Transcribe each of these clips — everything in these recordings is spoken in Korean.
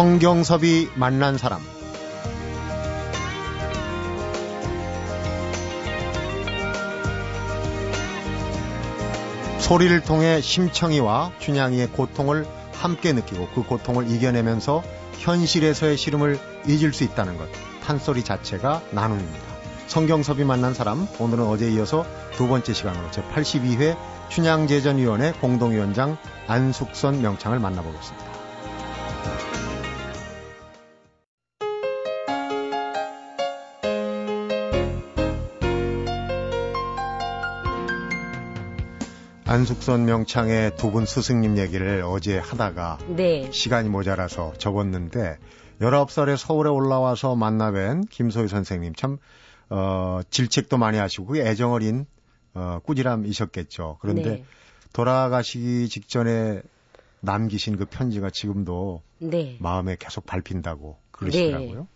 성경섭이 만난 사람 소리를 통해 심청이와 춘향이의 고통을 함께 느끼고 그 고통을 이겨내면서 현실에서의 시름을 잊을 수 있다는 것. 판소리 자체가 나눔입니다. 성경섭이 만난 사람, 오늘은 어제 이어서 두 번째 시간으로 제82회 춘향제전위원회 공동위원장 안숙선 명창을 만나보겠습니다. 안숙선 명창의 두 분 스승님 얘기를 어제 하다가 네. 시간이 모자라서 적었는데 19살에 서울에 올라와서 만나 뵌 김소희 선생님 참 어, 질책도 많이 하시고 애정 어린 어, 꾸지람이셨겠죠. 그런데 네. 돌아가시기 직전에 남기신 그 편지가 지금도 네. 마음에 계속 밟힌다고 그러시더라고요.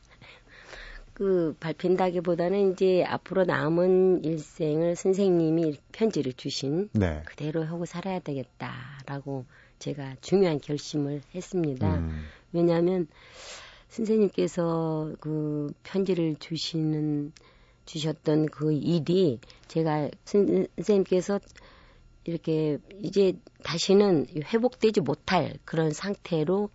네. 그 밟힌다기보다는 이제 앞으로 남은 일생을 선생님이 편지를 주신 네. 그대로 하고 살아야 되겠다라고 제가 중요한 결심을 했습니다. 음. 왜냐하면 선생님께서 그 편지를 주시는 주셨던 그 일이 제가 선생님께서 이렇게 이제 다시는 회복되지 못할 그런 상태로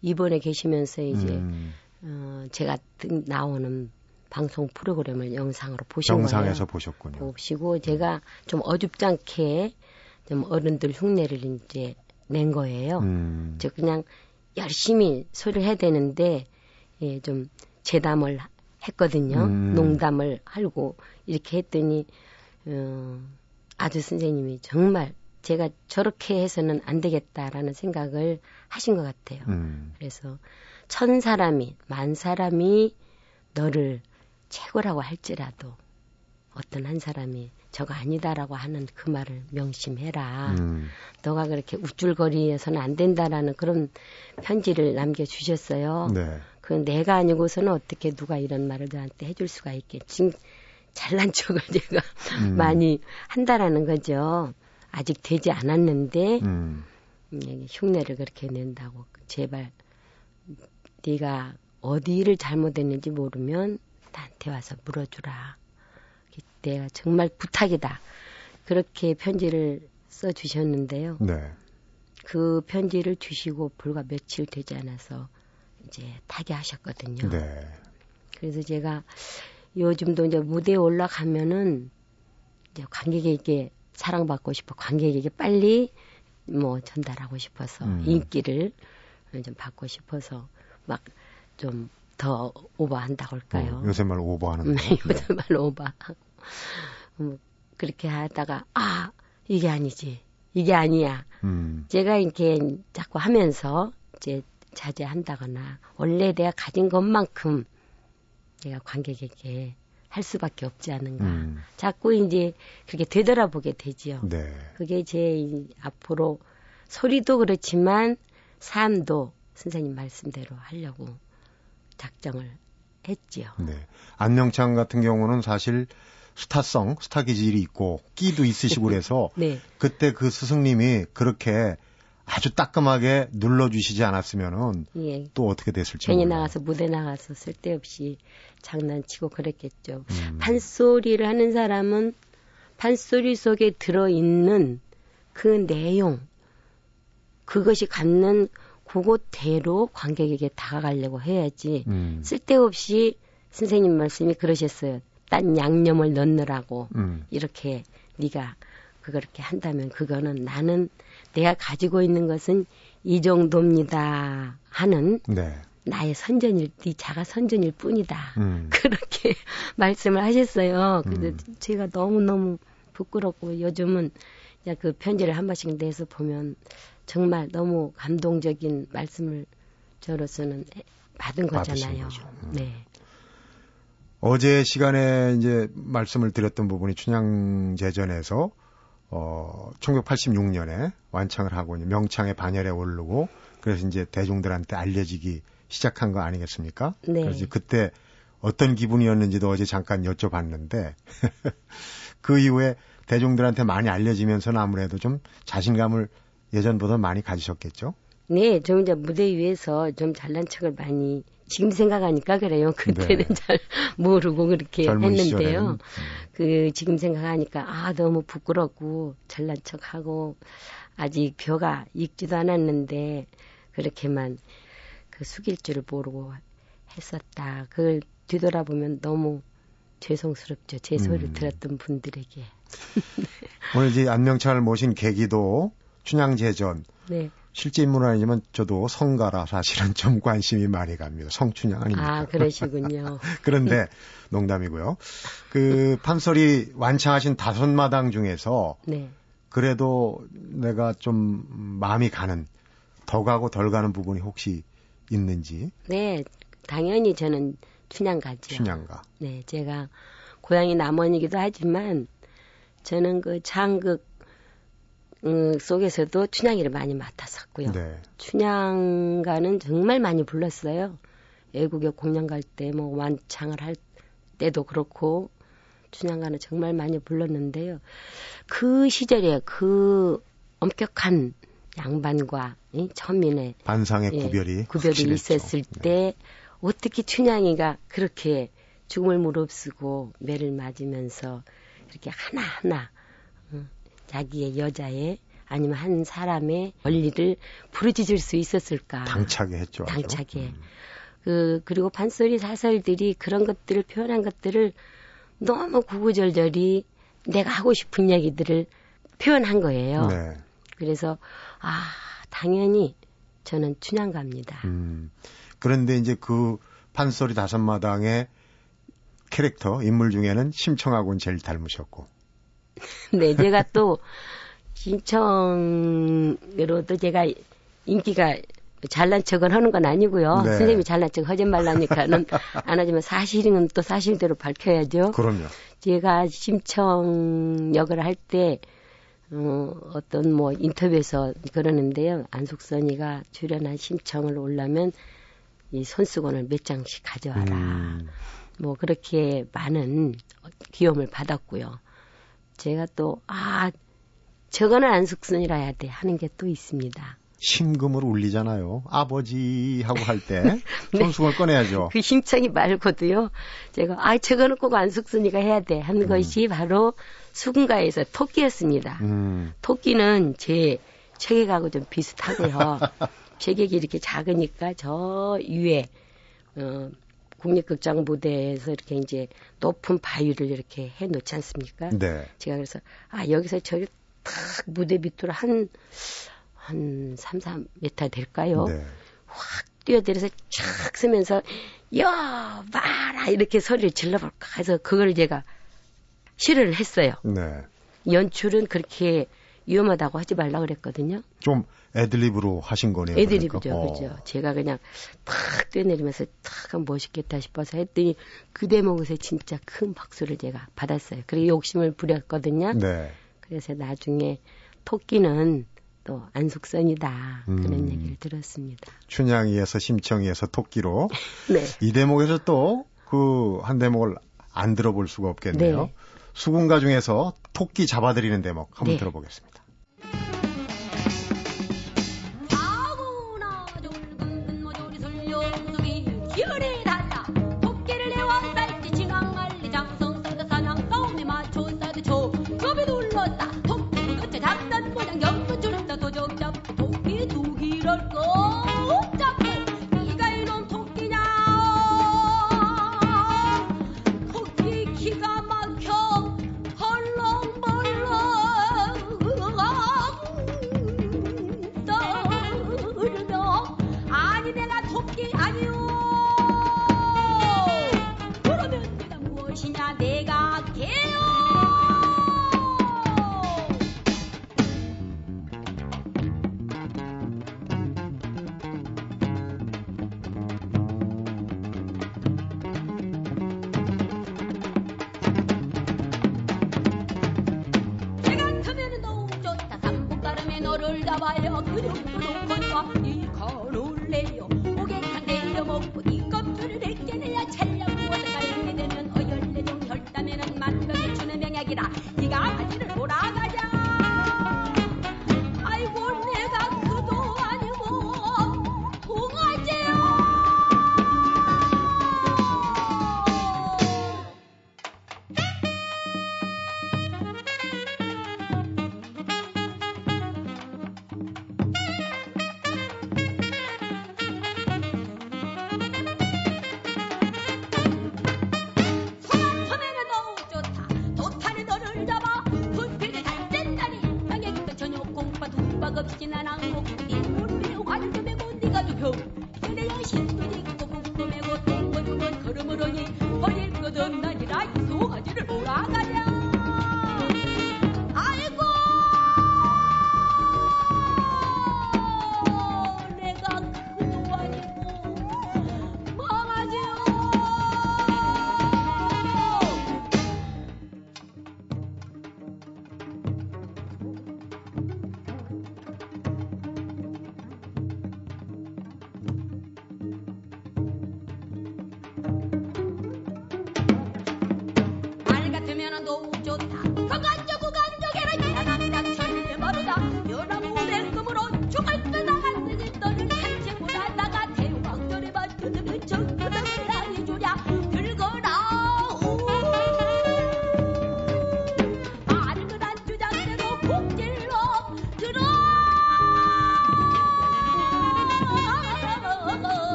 입원해 계시면서 이제 음. 어, 제가 나오는 방송 프로그램을 영상으로 보신 영상에서 거예요. 보셨군요. 보시고 제가 좀 어줍잖게 좀 어른들 흉내를 이제 낸 거예요. 음. 저 그냥 열심히 소리를 해야 되는데 예, 좀 재담을 했거든요. 음. 농담을 하고 이렇게 했더니 어, 아주 선생님이 정말 제가 저렇게 해서는 안 되겠다라는 생각을 하신 것 같아요. 음. 그래서 천 사람이, 만 사람이 너를 최고라고 할지라도 어떤 한 사람이 저거 아니다라고 하는 그 말을 명심해라. 음. 너가 그렇게 우쭐거리해서는 안 된다라는 그런 편지를 남겨주셨어요. 네. 그 내가 아니고서는 어떻게 누가 이런 말을 너한테 해줄 수가 있겠지. 잘난 척을 제가 음. 많이 한다라는 거죠. 아직 되지 않았는데 음. 흉내를 그렇게 낸다고 제발 네가 어디를 잘못했는지 모르면 나한테 와서 물어주라. 내가 정말 부탁이다. 그렇게 편지를 써 주셨는데요. 네. 그 편지를 주시고 불과 며칠 되지 않아서 이제 타계하셨거든요. 네. 그래서 제가 요즘도 이제 무대에 올라가면은 이제 관객에게 사랑받고 싶어 관객에게 빨리 뭐 전달하고 싶어서 음. 인기를 좀 받고 싶어서 막좀 더 오버한다고 할까요? 어, 요새 말 오버하는 네, 요새 네. 말 오버. 음, 그렇게 하다가 아 이게 아니지, 이게 아니야. 음. 제가 이렇게 자꾸 하면서 이제 자제한다거나 원래 내가 가진 것만큼 내가 관객에게 할 수밖에 없지 않은가. 음. 자꾸 이제 그렇게 되돌아보게 되지요. 네. 그게 제 앞으로 소리도 그렇지만 삶도 선생님 말씀대로 하려고 작정을 했지요. 네. 안명창 같은 경우는 사실 스타성, 스타 기질이 있고 끼도 있으시고 그래서 네. 그때 그 스승님이 그렇게 아주 따끔하게 눌러주시지 않았으면은 예. 또 어떻게 됐을지 괜히 나가서 무대 나가서 쓸데없이 장난치고 그랬겠죠. 음. 판소리를 하는 사람은 판소리 속에 들어있는 그 내용 그것이 갖는 그것대로 관객에게 다가가려고 해야지 음. 쓸데없이 선생님 말씀이 그러셨어요. 딴 양념을 넣느라고 음. 이렇게 네가 그렇게 한다면 그거는 나는 내가 가지고 있는 것은 이 정도입니다 하는 네. 나의 선전일, 네 자가 선전일 뿐이다. 음. 그렇게 말씀을 하셨어요. 그래서 음. 제가 너무 너무 부끄럽고 요즘은 그 편지를 한 번씩 내서 보면 정말 너무 감동적인 말씀을 저로서는 받은 거잖아요. 음. 네. 어제 시간에 이제 말씀을 드렸던 부분이 춘향제전에서 어 1986년에 완창을 하고 명창의 반열에 오르고 그래서 이제 대중들한테 알려지기 시작한 거 아니겠습니까? 네. 그래서 그때 어떤 기분이었는지도 어제 잠깐 여쭤봤는데 그 이후에 대중들한테 많이 알려지면서는 아무래도 좀 자신감을 예전보다 많이 가지셨겠죠? 네, 좀 이제 무대 위에서 좀 잘난 척을 많이 지금 생각하니까 그래요. 그때는 네. 잘 모르고 그렇게 했는데요. 시절에는. 음. 그 지금 생각하니까 아 너무 부끄럽고 잘난 척하고 아직 벼가 익지도 않았는데 그렇게만 그 숙일 줄을 모르고 했었다. 그걸 뒤돌아보면 너무 죄송스럽죠. 제 소리를 음. 들었던 분들에게. 오늘 이제 안명찬을 모신 계기도 춘향제전. 네. 실제 인물은 아니지만 저도 성가라 사실은 좀 관심이 많이 갑니다. 성춘향 아닙니까? 아, 그러시군요. 그런데 농담이고요. 그 판소리 완창하신 다섯 마당 중에서 네. 그래도 내가 좀 마음이 가는 더 가고 덜 가는 부분이 혹시 있는지? 네, 당연히 저는 춘향가죠. 춘향가. 네, 제가 고향이 남원이기도 하지만 저는 그 장극 음, 속에서도 춘향이를 많이 맡았었고요. 네. 춘향가는 정말 많이 불렀어요. 애국의 공연 갈 때 뭐 완창을 할 때도 그렇고 춘향가는 정말 많이 불렀는데요. 그 시절에 그 엄격한 양반과 이 천민의 반상의 예, 구별이 구별이 확실했죠. 있었을 네. 때 어떻게 춘향이가 그렇게 죽음을 무릅쓰고 매를 맞으면서 이렇게 하나하나 어, 자기의 여자의 아니면 한 사람의 권리를 부르짖을 수 있었을까? 당차게 했죠. 당차게. 음. 그 그리고 판소리 사설들이 그런 것들을 표현한 것들을 너무 구구절절히 내가 하고 싶은 얘기들을 표현한 거예요. 네. 그래서 아 당연히 저는 춘향갑니다. 음. 그런데 이제 그 판소리 다섯 마당의 캐릭터 인물 중에는 심청하고는 제일 닮으셨고. 네, 제가 또 심청으로도 제가 인기가 잘난 척을 하는 건 아니고요. 네. 선생님이 잘난 척 하지 말라니까는 안 하지만 사실은 또 사실대로 밝혀야죠. 그럼요. 제가 심청 역을 할 때, 어, 어떤 뭐 인터뷰에서 그러는데요. 안숙선이가 출연한 심청을 올라면 이 손수건을 몇 장씩 가져와라. 음. 뭐 그렇게 많은 귀여움을 받았고요. 제가 또, 아, 저거는 안숙선이라 해야 돼 하는 게 또 있습니다. 심금을 울리잖아요. 아버지 하고 할때 네. 손수건을 꺼내야죠. 그 심청이 말고도요. 제가 아 저거는 꼭 안숙순이가 해야 돼 하는 음. 것이 바로 수군가에서 토끼였습니다. 음. 토끼는 제 체격하고 좀 비슷하고요. 체격이 이렇게 작으니까 저 위에 어, 국립극장 무대에서 이렇게 이제 높은 바위를 이렇게 해 놓지 않습니까? 네. 제가 그래서 아 여기서 저기 탁 무대 밑으로 한한 3, 4m 될까요? 네. 확 뛰어들어서 촥 쓰면서 여 봐라 이렇게 소리를 질러볼까 해서 그걸 제가 실을 했어요. 네. 연출은 그렇게 위험하다고 하지 말라 그랬거든요. 좀 애드립으로 하신 거네요. 애드립이죠, 그러니까. 그죠. 어. 제가 그냥 탁 뛰어내리면서 탁 멋있겠다 싶어서 했더니 그 대목에서 진짜 큰 박수를 제가 받았어요. 그리고 욕심을 부렸거든요. 네. 그래서 나중에 토끼는 또 안숙선이다 그런 음. 얘기를 들었습니다. 춘향이에서 심청이에서 토끼로 네. 이 대목에서 또 그 한 대목을 안 들어볼 수가 없겠네요. 네. 수군가 중에서 토끼 잡아들이는 대목 한번 네. 들어보겠습니다.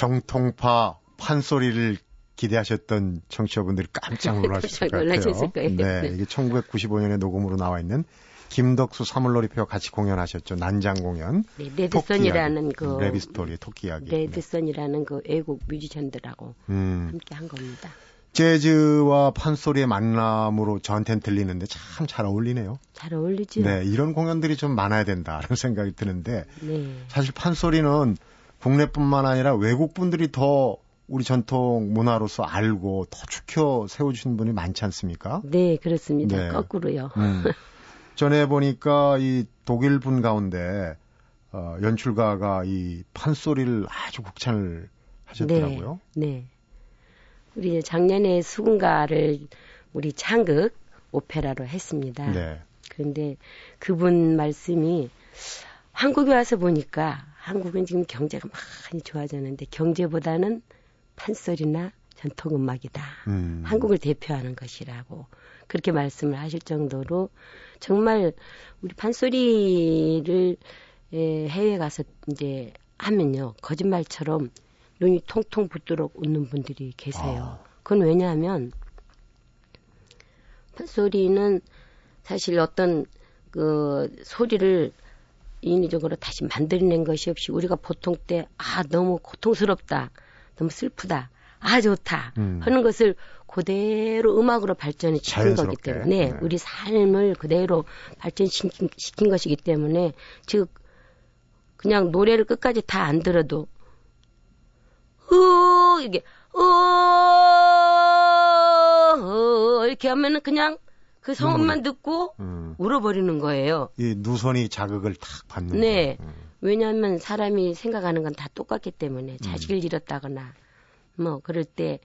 정통파 판소리를 기대하셨던 청취자분들이 깜짝 놀라셨을 것 같아요. 거예요. 네, 네, 이게 1995년에 녹음으로 나와 있는 김덕수 사물놀이패 같이 공연하셨죠. 난장 공연. 네, 레드선이라는 그 Rabbit Story 토끼 이야기. 레드선이라는 그 외국 뮤지션들하고 음. 함께 한 겁니다. 재즈와 판소리의 만남으로 저한테는 들리는데 참 잘 어울리네요. 잘 어울리죠. 네, 이런 공연들이 좀 많아야 된다는 생각이 드는데 네. 사실 판소리는 국내뿐만 아니라 외국 분들이 더 우리 전통 문화로서 알고 더 축혀 세워주신 분이 많지 않습니까? 네, 그렇습니다. 네. 거꾸로요. 음. 전에 보니까 이 독일 분 가운데 어, 연출가가 이 판소리를 아주 곡찬을 하셨더라고요. 네. 네. 우리 작년에 수군가를 우리 창극 오페라로 했습니다. 네. 그런데 그분 말씀이 한국에 와서 보니까 한국은 지금 경제가 많이 좋아졌는데 경제보다는 판소리나 전통음악이다. 음. 한국을 대표하는 것이라고 그렇게 말씀을 하실 정도로 정말 우리 판소리를 예, 해외 가서 이제 하면요 거짓말처럼 눈이 통통 붙도록 웃는 분들이 계세요. 아. 그건 왜냐하면 판소리는 사실 어떤 그 소리를 인위적으로 다시 만들어낸 것이 없이 우리가 보통 때 아 너무 고통스럽다 너무 슬프다. 아 좋다 음. 하는 것을 그대로 음악으로 발전을 시킨 거기 때문에 네. 우리 삶을 그대로 발전시킨 시킨 것이기 때문에 즉 그냥 노래를 끝까지 다 안 들어도 으 이게 으 이렇게 하면은 그냥 그 성음만 듣고 음. 울어버리는 거예요. 이 누선이 자극을 탁 받는. 네. 음. 왜냐하면 사람이 생각하는 건 다 똑같기 때문에 자식을 음. 잃었다거나 뭐 그럴 때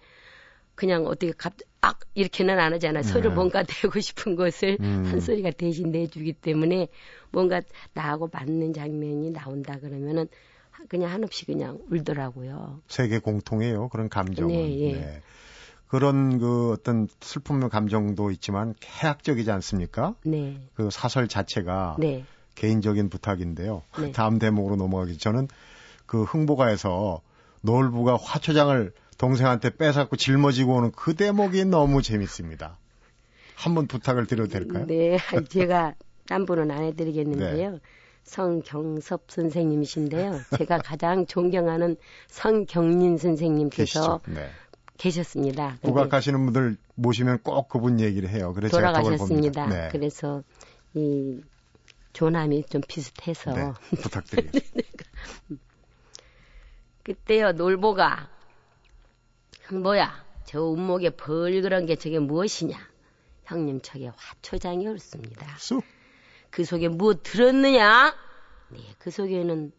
그냥 어떻게 갑 악 이렇게는 안 하잖아. 네. 서로 뭔가 되고 싶은 것을 음. 한 소리가 대신 내주기 때문에 뭔가 나하고 맞는 장면이 나온다 그러면은 그냥 한없이 그냥 울더라고요. 세계 공통이에요. 그런 감정은. 네, 예. 네. 그런 그 어떤 슬픔의 감정도 있지만 해학적이지 않습니까? 네. 그 사설 자체가 네. 개인적인 부탁인데요. 네. 다음 대목으로 넘어가기 저는 그 흥보가에서 노을부가 화초장을 동생한테 뺏었고 짊어지고 오는 그 대목이 너무 재밌습니다. 한번 부탁을 드려도 될까요? 네, 제가 딴 분은 안 해드리겠는데요. 네. 성경섭 선생님이신데요. 제가 가장 존경하는 성경린 선생님께서 네. 계셨습니다. 국악하시는 분들 모시면 꼭 그분 얘기를 해요. 그래서 돌아가셨습니다. 네. 그래서 이 조남이 좀 비슷해서 네, 부탁드립니다. 그때요 놀보가 뭐야 저 운목에 벌그런 게 저게 무엇이냐 형님 저게 화초장이 옳습니다. 쑥. 그 속에 무엇 들었느냐? 네, 그 속에는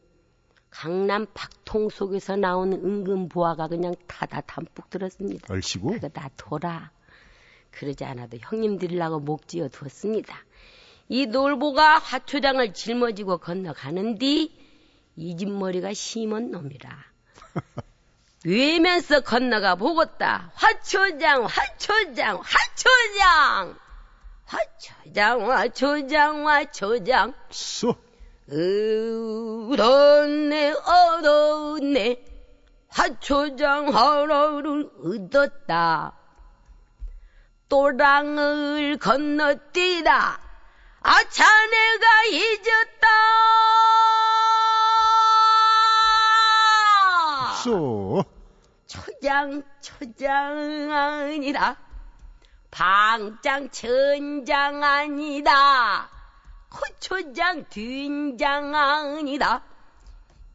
강남 박통 속에서 나온 은근 보화가 그냥 다다 담뿍 들었습니다. 얼씨구? 그거 다 돌아. 그러지 않아도 형님 들이라고 목 지어 두었습니다. 이 놀보가 화초장을 짊어지고 건너가는디 이집 머리가 심은 놈이라. 외면서 건너가 보겠다. 화초장, 화초장, 화초장! 화초장, 화초장, 화초장. 쏘. 얻었네, 얻었네. 화초장 하나를 얻었다. 또랑을 건너뛰다. 아차 내가 잊었다. 쏘. 초장 초장 아니다. 방장 천장 아니다. 코초장 된장 아니다.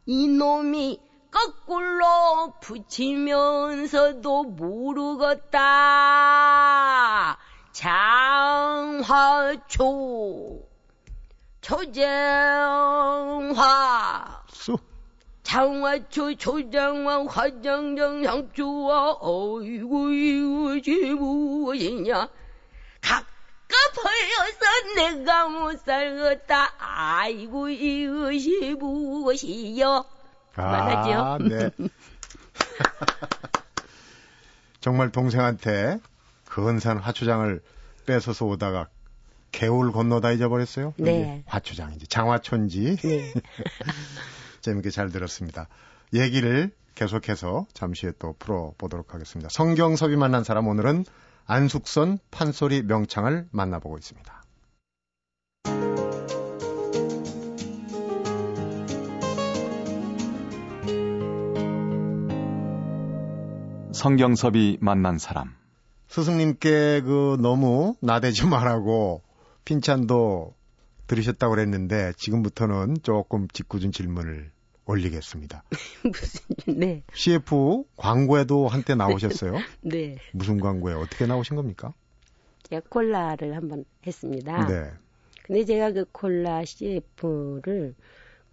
이놈이 거꾸로 붙이면서도 모르겠다. 장화초 초장화 장화초 초장화 화장장 향초와 어이구 이것이 무엇이냐 가 까버려서 내가 못 살겠다 아이고 이것이 그만하죠 아, 네. 정말 동생한테 근산 화초장을 뺏어서 오다가 개울 건너다 잊어버렸어요? 네. 화초장, 이제 장화촌지. 네. 재밌게 잘 들었습니다. 얘기를 계속해서 잠시 후에 또 풀어보도록 하겠습니다. 성경섭이 만난 사람 오늘은 안숙선 판소리 명창을 만나보고 있습니다. 성경섭이 만난 사람. 스승님께 그 너무 나대지 말라고 핀찬도 들으셨다고 그랬는데 지금부터는 조금 짓궂은 질문을 올리겠습니다. 무슨 네. CF 광고에도 한때 나오셨어요? 네. 무슨 광고에 어떻게 나오신 겁니까? 제가 콜라를 한번 했습니다. 네. 근데 제가 그 콜라 CF를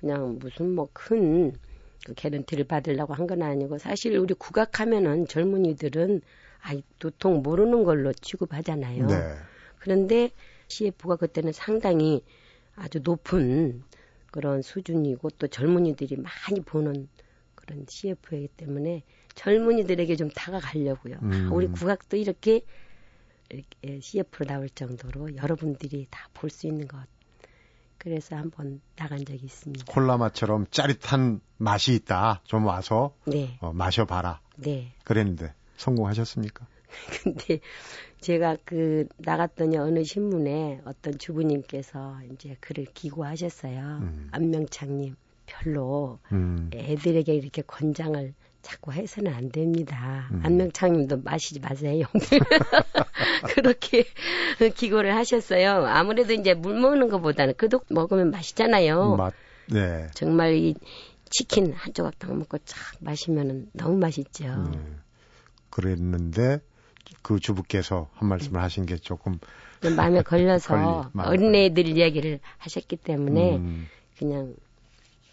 그냥 무슨 뭐큰 그 개런티를 받으려고 한 건 아니고 사실 우리 국악하면은 젊은이들은 아이 도통 모르는 걸로 취급하잖아요. 네. 그런데 CF가 그때는 상당히 아주 높은 그런 수준이고 또 젊은이들이 많이 보는 그런 CF이기 때문에 젊은이들에게 좀 다가가려고요. 음. 우리 국악도 이렇게 이렇게 CF로 나올 정도로 여러분들이 다 볼 수 있는 것. 그래서 한번 나간 적이 있습니다. 콜라 맛처럼 짜릿한 맛이 있다. 좀 와서 네. 어, 마셔봐라. 네. 그랬는데 성공하셨습니까? 근데 제가 그 나갔더니 어느 신문에 어떤 주부님께서 이제 글을 기고하셨어요. 음. 안명창님 별로 음. 애들에게 이렇게 권장을 자꾸 해서는 안 됩니다. 음. 안명창님도 마시지 마세요. 그렇게 기고를 하셨어요. 아무래도 이제 물 먹는 것보다는 그독 먹으면 맛있잖아요. 맛, 네. 정말 이 치킨 한 조각 딱 먹고 쫙 마시면은 너무 맛있죠. 음. 그랬는데 그 주부께서 한 말씀을 하신 게 조금 마음에 걸려서 어린애들 이야기를 하셨기 때문에 음. 그냥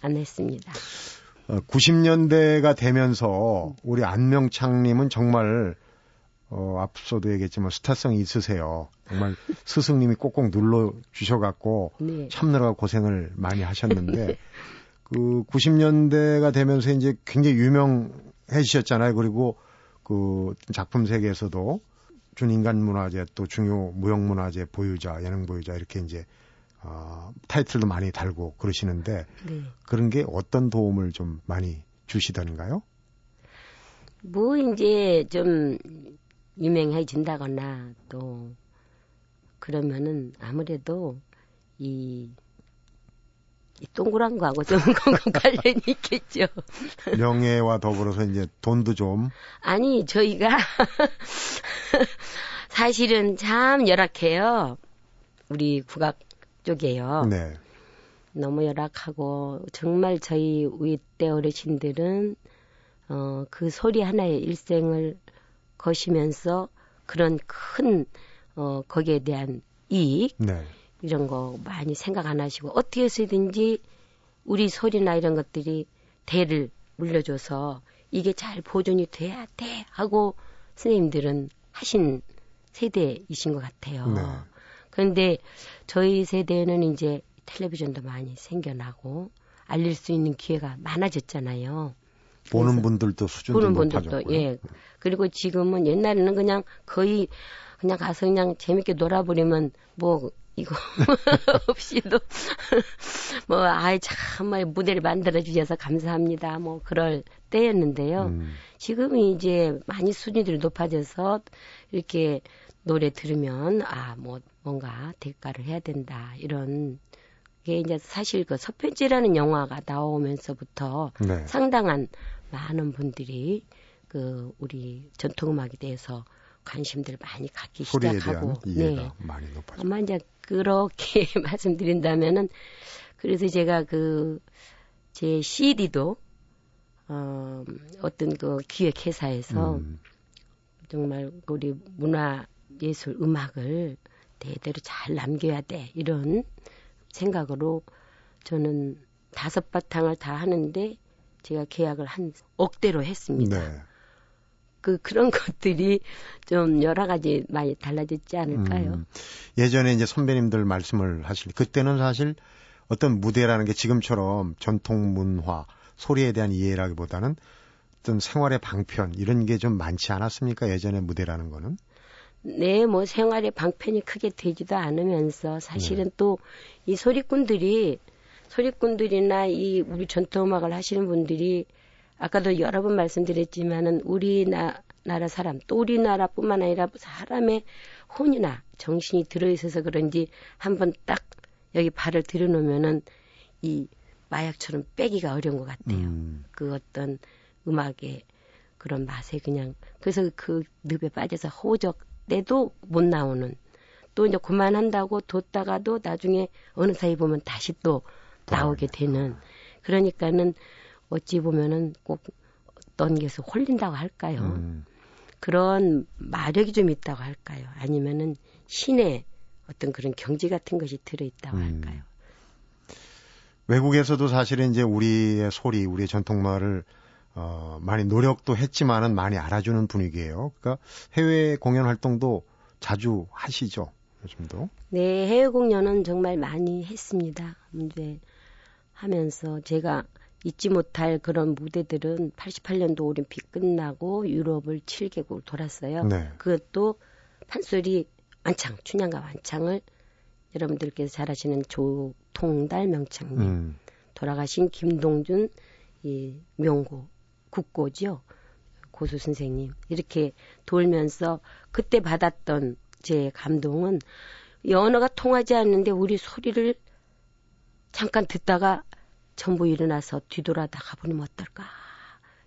안 했습니다. 90년대가 어, 되면서 우리 안명창님은 정말 어, 앞서도 얘기했지만 스타성이 있으세요. 정말 스승님이 꼭꼭 눌러 주셔갖고 네. 참느라 고생을 많이 하셨는데 네. 그 90년대가 되면서 이제 굉장히 유명해지셨잖아요. 그리고 그 작품 세계에서도 준인간 문화재 또 중요 무형 문화재 보유자, 예능 보유자 이렇게 이제 어, 타이틀도 많이 달고 그러시는데 네. 그런 게 어떤 도움을 좀 많이 주시던가요? 뭐 이제 좀 유명해진다거나 또 그러면은 아무래도 이 이 동그란 거하고 좀 관련이 있겠죠. 명예와 더불어서 이제 돈도 좀. 아니, 저희가 사실은 참 열악해요. 우리 국악 쪽에요. 네. 너무 열악하고 정말 저희 윗대 어르신들은 어, 그 소리 하나의 일생을 거시면서 그런 큰 어, 거기에 대한 이익 네. 이런 거 많이 생각 안 하시고 어떻게 해서든지 우리 소리나 이런 것들이 대를 물려줘서 이게 잘 보존이 돼야 돼 하고 선생님들은 하신 세대이신 것 같아요. 네. 그런데 저희 세대는 이제 텔레비전도 많이 생겨나고 알릴 수 있는 기회가 많아졌잖아요. 보는 분들도 수준도 보는 분들도 높아졌고요. 예. 그리고 지금은 옛날에는 그냥 거의 그냥 가서 그냥 재밌게 놀아버리면 뭐 이거 없이도 뭐 아이 참말 무대를 만들어 주셔서 감사합니다. 뭐 그럴 때였는데요. 음. 지금은 이제 많이 수준들이 높아져서 이렇게 노래 들으면 아 뭐 뭔가 대가를 해야 된다 이런 게 이제 사실 그 서편지라는 영화가 나오면서부터 네. 상당한 많은 분들이 그 우리 전통음악에 대해서 관심들 많이 갖기 시작하고 네. 많이 높아져. 아마 이제 그렇게 말씀드린다면은 그래서 제가 그 제 CD도 어 어떤 그 기획 회사에서 음. 정말 우리 문화 예술 음악을 대대로 잘 남겨야 돼 이런 생각으로 저는 다섯 바탕을 다 하는데 제가 계약을 한 억대로 했습니다. 네. 그 그런 것들이 좀 여러 가지 많이 달라졌지 않을까요? 음, 예전에 이제 선배님들 말씀을 하실 그때는 사실 어떤 무대라는 게 지금처럼 전통 문화 소리에 대한 이해라기보다는 어떤 생활의 방편 이런 게 좀 많지 않았습니까? 예전에 무대라는 거는? 네, 뭐 생활의 방편이 크게 되지도 않으면서 사실은 네. 또이 소리꾼들이 소리꾼들이나 이 우리 전통 음악을 하시는 분들이 아까도 여러 번 말씀드렸지만은 우리나라 사람 또 우리나라뿐만 아니라 사람의 혼이나 정신이 들어있어서 그런지 한번 딱 여기 발을 들여놓으면은 이 마약처럼 빼기가 어려운 것 같아요. 음. 그 어떤 음악의 그런 맛에 그냥 그래서 그 늪에 빠져서 호적 때도 못 나오는 또 이제 그만한다고 뒀다가도 나중에 어느 사이 보면 다시 또 나오게 되는 그러니까는 어찌 보면은 꼭 어떤 게서 홀린다고 할까요? 음. 그런 마력이 좀 있다고 할까요? 아니면은 신의 어떤 그런 경지 같은 것이 들어있다고 음. 할까요? 외국에서도 사실은 이제 우리의 소리, 우리의 전통말을 어, 많이 노력도 했지만은 많이 알아주는 분위기예요. 그러니까 해외 공연 활동도 자주 하시죠, 요즘도? 네, 해외 공연은 정말 많이 했습니다. 이제 하면서 제가 잊지 못할 그런 무대들은 88년도 올림픽 끝나고 유럽을 7개국 돌았어요. 네. 그것도 판소리 완창, 춘향과 완창을 여러분들께서 잘 아시는 조통달 명창님, 음. 돌아가신 김동준 이 명고 국고죠. 고수 선생님 이렇게 돌면서 그때 받았던 제 감동은 연어가 통하지 않는데 우리 소리를 잠깐 듣다가 전부 일어나서 뒤돌아다 가 보면 어떨까.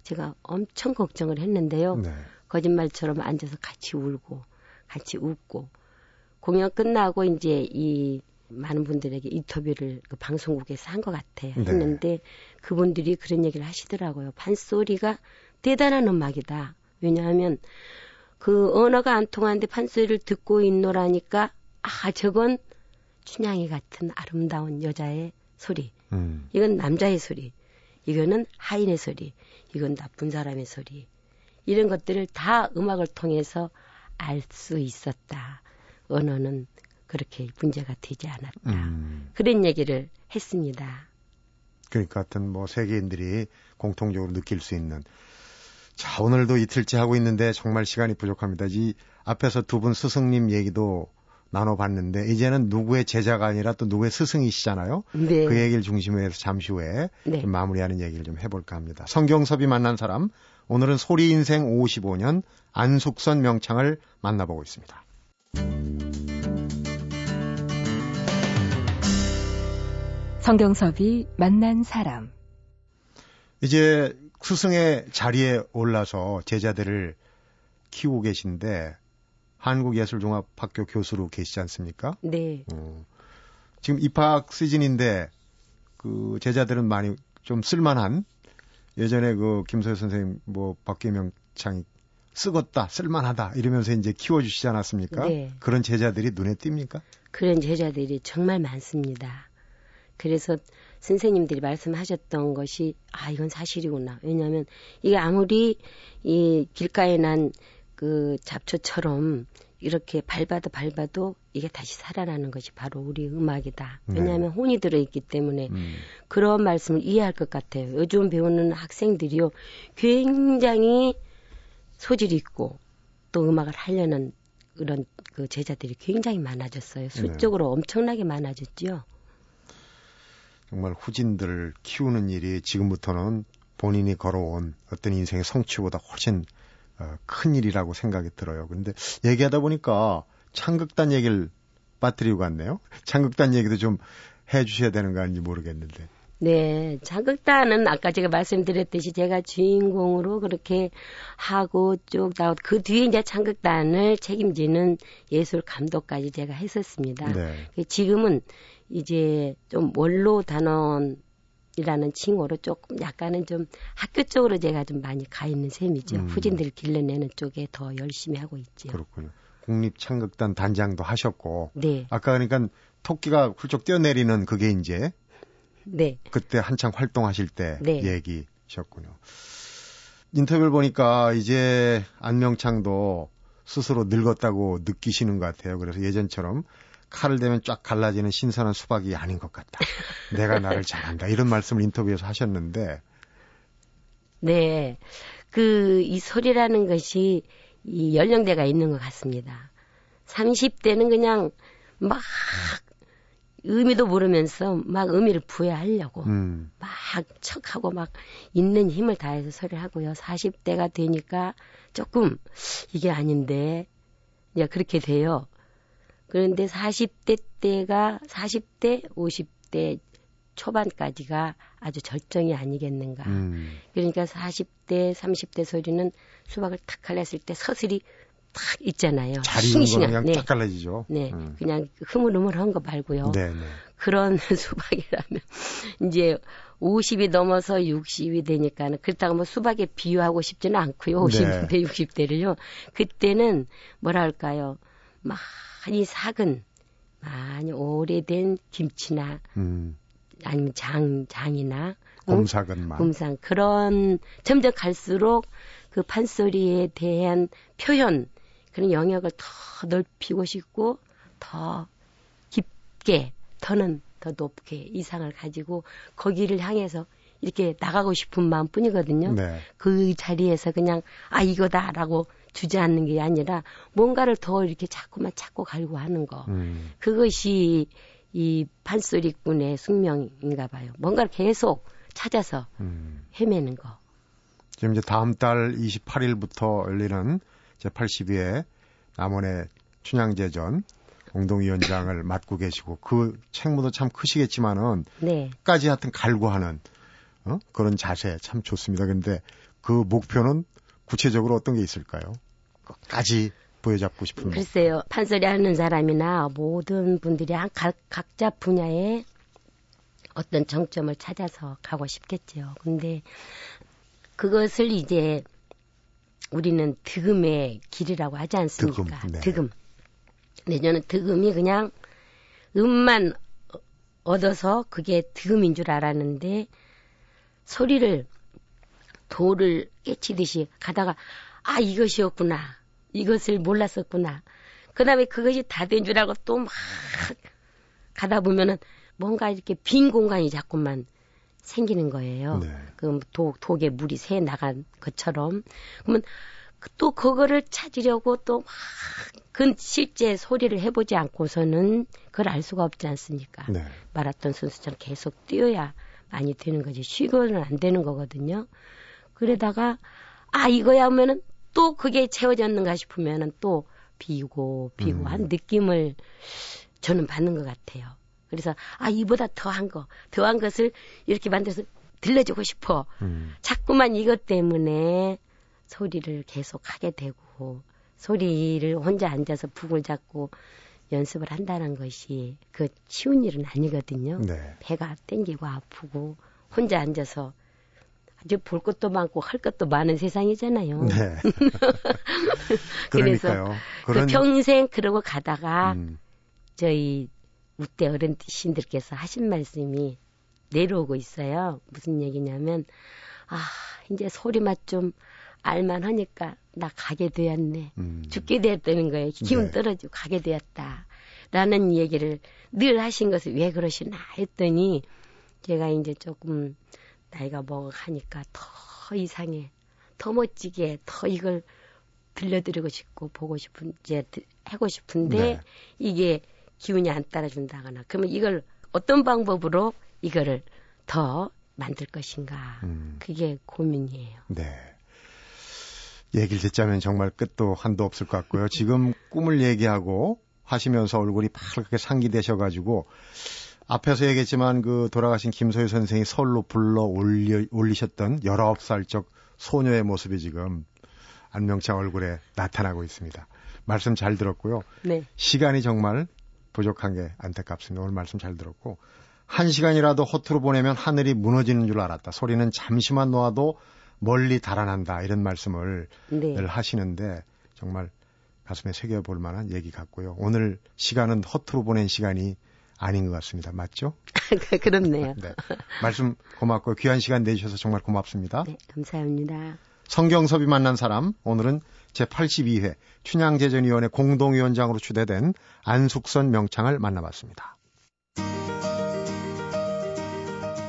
제가 엄청 걱정을 했는데요. 네. 거짓말처럼 앉아서 같이 울고, 같이 웃고, 공연 끝나고 이제 이 많은 분들에게 인터뷰를 그 방송국에서 한 것 같아요. 네. 했는데 그분들이 그런 얘기를 하시더라고요. 판소리가 대단한 음악이다. 왜냐하면 그 언어가 안 통하는데 판소리를 듣고 있노라니까 아 저건 춘향이 같은 아름다운 여자의 소리. 음. 이건 남자의 소리. 이거는 하인의 소리. 이건 나쁜 사람의 소리. 이런 것들을 다 음악을 통해서 알 수 있었다. 언어는 그렇게 문제가 되지 않았다. 음. 그런 얘기를 했습니다. 그러니까 같은 뭐 세계인들이 공통적으로 느낄 수 있는 자 오늘도 이틀째 하고 있는데 정말 시간이 부족합니다. 이 앞에서 두 분 스승님 얘기도 나눠봤는데 이제는 누구의 제자가 아니라 또 누구의 스승이시잖아요. 네. 그 얘기를 중심으로 해서 잠시 후에 네. 마무리하는 얘기를 좀 해볼까 합니다. 성경섭이 만난 사람 오늘은 소리 인생 55년 안숙선 명창을 만나보고 있습니다. 성경섭이 만난 사람 이제 스승의 자리에 올라서 제자들을 키우고 계신데 한국예술종합학교 교수로 계시지 않습니까? 네. 어, 지금 입학 시즌인데 그 제자들은 많이 좀 쓸만한 예전에 그 김소혜 선생님 뭐 박계명 창이 쓰겄다 쓸만하다 이러면서 이제 키워주시지 않았습니까? 네. 그런 제자들이 눈에 띕니까? 그런 제자들이 정말 많습니다. 그래서 선생님들이 말씀하셨던 것이 아 이건 사실이구나. 왜냐하면 이게 아무리 이 길가에 난 그 잡초처럼 이렇게 밟아도 밟아도 이게 다시 살아나는 것이 바로 우리 음악이다. 네. 왜냐하면 네. 혼이 들어있기 때문에 음. 그런 말씀을 이해할 것 같아요. 요즘 배우는 학생들이요 굉장히 소질이 있고 또 음악을 하려는 그런 그 제자들이 굉장히 많아졌어요. 수적으로 네. 엄청나게 많아졌죠. 정말 후진들을 키우는 일이 지금부터는 본인이 걸어온 어떤 인생의 성취보다 훨씬 어, 큰 일이라고 생각이 들어요. 그런데 얘기하다 보니까 창극단 얘기를 빠뜨리고 갔네요. 창극단 얘기도 좀 해주셔야 되는 거 아닌지 모르겠는데. 네, 창극단은 아까 제가 말씀드렸듯이 제가 주인공으로 그렇게 하고 쭉 나오고 그 뒤에 이제 창극단을 책임지는 예술 감독까지 제가 했었습니다. 네. 지금은 이제 좀 원로 단원 이라는 칭호로 조금 약간은 좀 학교 쪽으로 제가 좀 많이 가 있는 셈이죠. 음. 후진들 길러내는 쪽에 더 열심히 하고 있죠. 그렇군요. 국립창극단 단장도 하셨고. 네. 아까 그러니까 토끼가 훌쩍 뛰어내리는 그게 이제. 네. 그때 한창 활동하실 때 네. 얘기셨군요. 인터뷰를 보니까 이제 안명창도 스스로 늙었다고 느끼시는 것 같아요. 그래서 예전처럼 칼을 대면 쫙 갈라지는 신선한 수박이 아닌 것 같다. 내가 나를 잘한다. 이런 말씀을 인터뷰에서 하셨는데. 네. 그, 이 소리라는 것이 이 연령대가 있는 것 같습니다. 30대는 그냥 막 의미도 모르면서 막 의미를 부여하려고 음. 막 척하고 막 있는 힘을 다해서 소리를 하고요. 40대가 되니까 조금 이게 아닌데 이제 그렇게 돼요. 그런데 40대 때가 40대, 50대 초반까지가 아주 절정이 아니겠는가. 음. 그러니까 40대, 30대 소리는 수박을 탁 갈랐을 때 서슬이 탁 있잖아요. 싱싱한. 그냥 네. 딱 갈라지죠. 네. 음. 그냥 흐물흐물한 거 말고요. 네네. 네. 그런 수박이라면 이제 50이 넘어서 60이 되니까는 그렇다고 뭐 수박에 비유하고 싶지는 않고요. 50대, 네. 60대를요. 그때는 뭐라 할까요? 많이 삭은 많이 오래된 김치나 음. 아니면 장 장이나 곰삭은 맛. 곰삭 그런 점점 갈수록 그 판소리에 대한 표현 그런 영역을 더 넓히고 싶고 더 깊게 더는 더 높게 이상을 가지고 거기를 향해서 이렇게 나가고 싶은 마음뿐이거든요. 네. 그 자리에서 그냥 아 이거다라고 주저앉는 게 아니라 뭔가를 더 이렇게 자꾸만 찾고 가려고 하는 거. 음. 그것이 이 판소리꾼의 숙명인가 봐요. 뭔가를 계속 찾아서 음. 헤매는 거. 지금 이제 다음 달 28일부터 열리는 제82회 남원의 춘향제전 공동위원장을 맡고 계시고 그 책무도 참 크시겠지만은 네. 끝까지 하여튼 갈구하는 어? 그런 자세 참 좋습니다. 근데 그 목표는 구체적으로 어떤 게 있을까요? 끝까지 보여잡고 싶은 글쎄요. 판소리 하는 사람이나 모든 분들이 각, 각자 분야에 어떤 정점을 찾아서 가고 싶겠죠. 근데 그것을 이제 우리는 득음의 길이라고 하지 않습니까? 득음. 네. 득음. 근데 저는 득음이 그냥 음만 얻어서 그게 득음인 줄 알았는데 소리를 돌을 깨치듯이 가다가 아 이것이었구나 이것을 몰랐었구나 그 다음에 그것이 다 된 줄 알고 또 막 가다 보면은 뭔가 이렇게 빈 공간이 자꾸만 생기는 거예요. 네. 그 독, 독에 물이 새 나간 것처럼. 그러면 또 그거를 찾으려고 또 막, 그 실제 소리를 해보지 않고서는 그걸 알 수가 없지 않습니까? 네. 마라톤 선수처럼 계속 뛰어야 많이 되는 거지. 쉬고는 안 되는 거거든요. 그러다가, 아, 이거야 하면은 또 그게 채워졌는가 싶으면은 또 비고, 비고 음. 한 느낌을 저는 받는 것 같아요. 그래서 아 이보다 더한 거, 더한 것을 이렇게 만들어서 들려주고 싶어. 음. 자꾸만 이것 때문에 소리를 계속 하게 되고 소리를 혼자 앉아서 북을 잡고 연습을 한다는 것이 그 쉬운 일은 아니거든요. 네. 배가 땡기고 아프고 혼자 앉아서 아주 볼 것도 많고 할 것도 많은 세상이잖아요. 네. 그래서 그. 그 평생 그러고 가다가 음. 저희 우대 어른신들께서 하신 말씀이 내려오고 있어요. 무슨 얘기냐면, 아, 이제 소리 맛좀 알만 하니까 나 가게 되었네. 음. 죽게 되었다는 거예요. 기운 네. 떨어지고 가게 되었다. 라는 얘기를 늘 하신 것을 왜 그러시나 했더니 제가 이제 조금 나이가 먹어가니까 더 이상해. 더 멋지게 더 이걸 들려드리고 싶고 보고 싶은 이제 하고 싶은데 네. 이게 기운이 안 따라준다거나 그러면 이걸 어떤 방법으로 이거를 더 만들 것인가 음. 그게 고민이에요. 네. 얘기를 듣자면 정말 끝도 한도 없을 것 같고요. 지금 꿈을 얘기하고 하시면서 얼굴이 파랗게 상기되셔가지고 앞에서 얘기했지만 그 돌아가신 김소희 선생이 서울로 불러 올려, 올리셨던 19살 적 소녀의 모습이 지금 안명창 얼굴에 나타나고 있습니다. 말씀 잘 들었고요. 네. 시간이 정말 부족한 게 안타깝습니다. 오늘 말씀 잘 들었고 한 시간이라도 허투루 보내면 하늘이 무너지는 줄 알았다. 소리는 잠시만 놓아도 멀리 달아난다. 이런 말씀을 네. 늘 하시는데 정말 가슴에 새겨볼 만한 얘기 같고요. 오늘 시간은 허투루 보낸 시간이 아닌 것 같습니다. 맞죠? 그렇네요. 네. 말씀 고맙고 귀한 시간 내주셔서 정말 고맙습니다. 네, 감사합니다. 성경섭이 만난 사람 오늘은 제82회 춘향제전위원회 공동위원장으로 추대된 안숙선 명창을 만나봤습니다.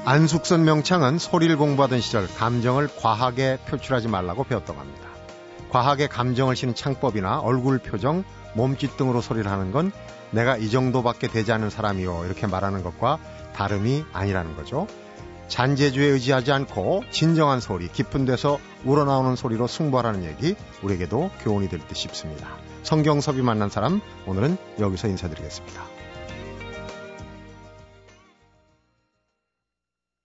안숙선 명창은 소리를 공부하던 시절 감정을 과하게 표출하지 말라고 배웠다고 합니다. 과하게 감정을 실은 창법이나 얼굴 표정, 몸짓 등으로 소리를 하는 건 내가 이 정도밖에 되지 않은 사람이요. 이렇게 말하는 것과 다름이 아니라는 거죠. 잔재주에 의지하지 않고 진정한 소리, 깊은 데서 우러나오는 소리로 승부하라는 얘기 우리에게도 교훈이 될 듯 싶습니다. 성경섭이 만난 사람 오늘은 여기서 인사드리겠습니다.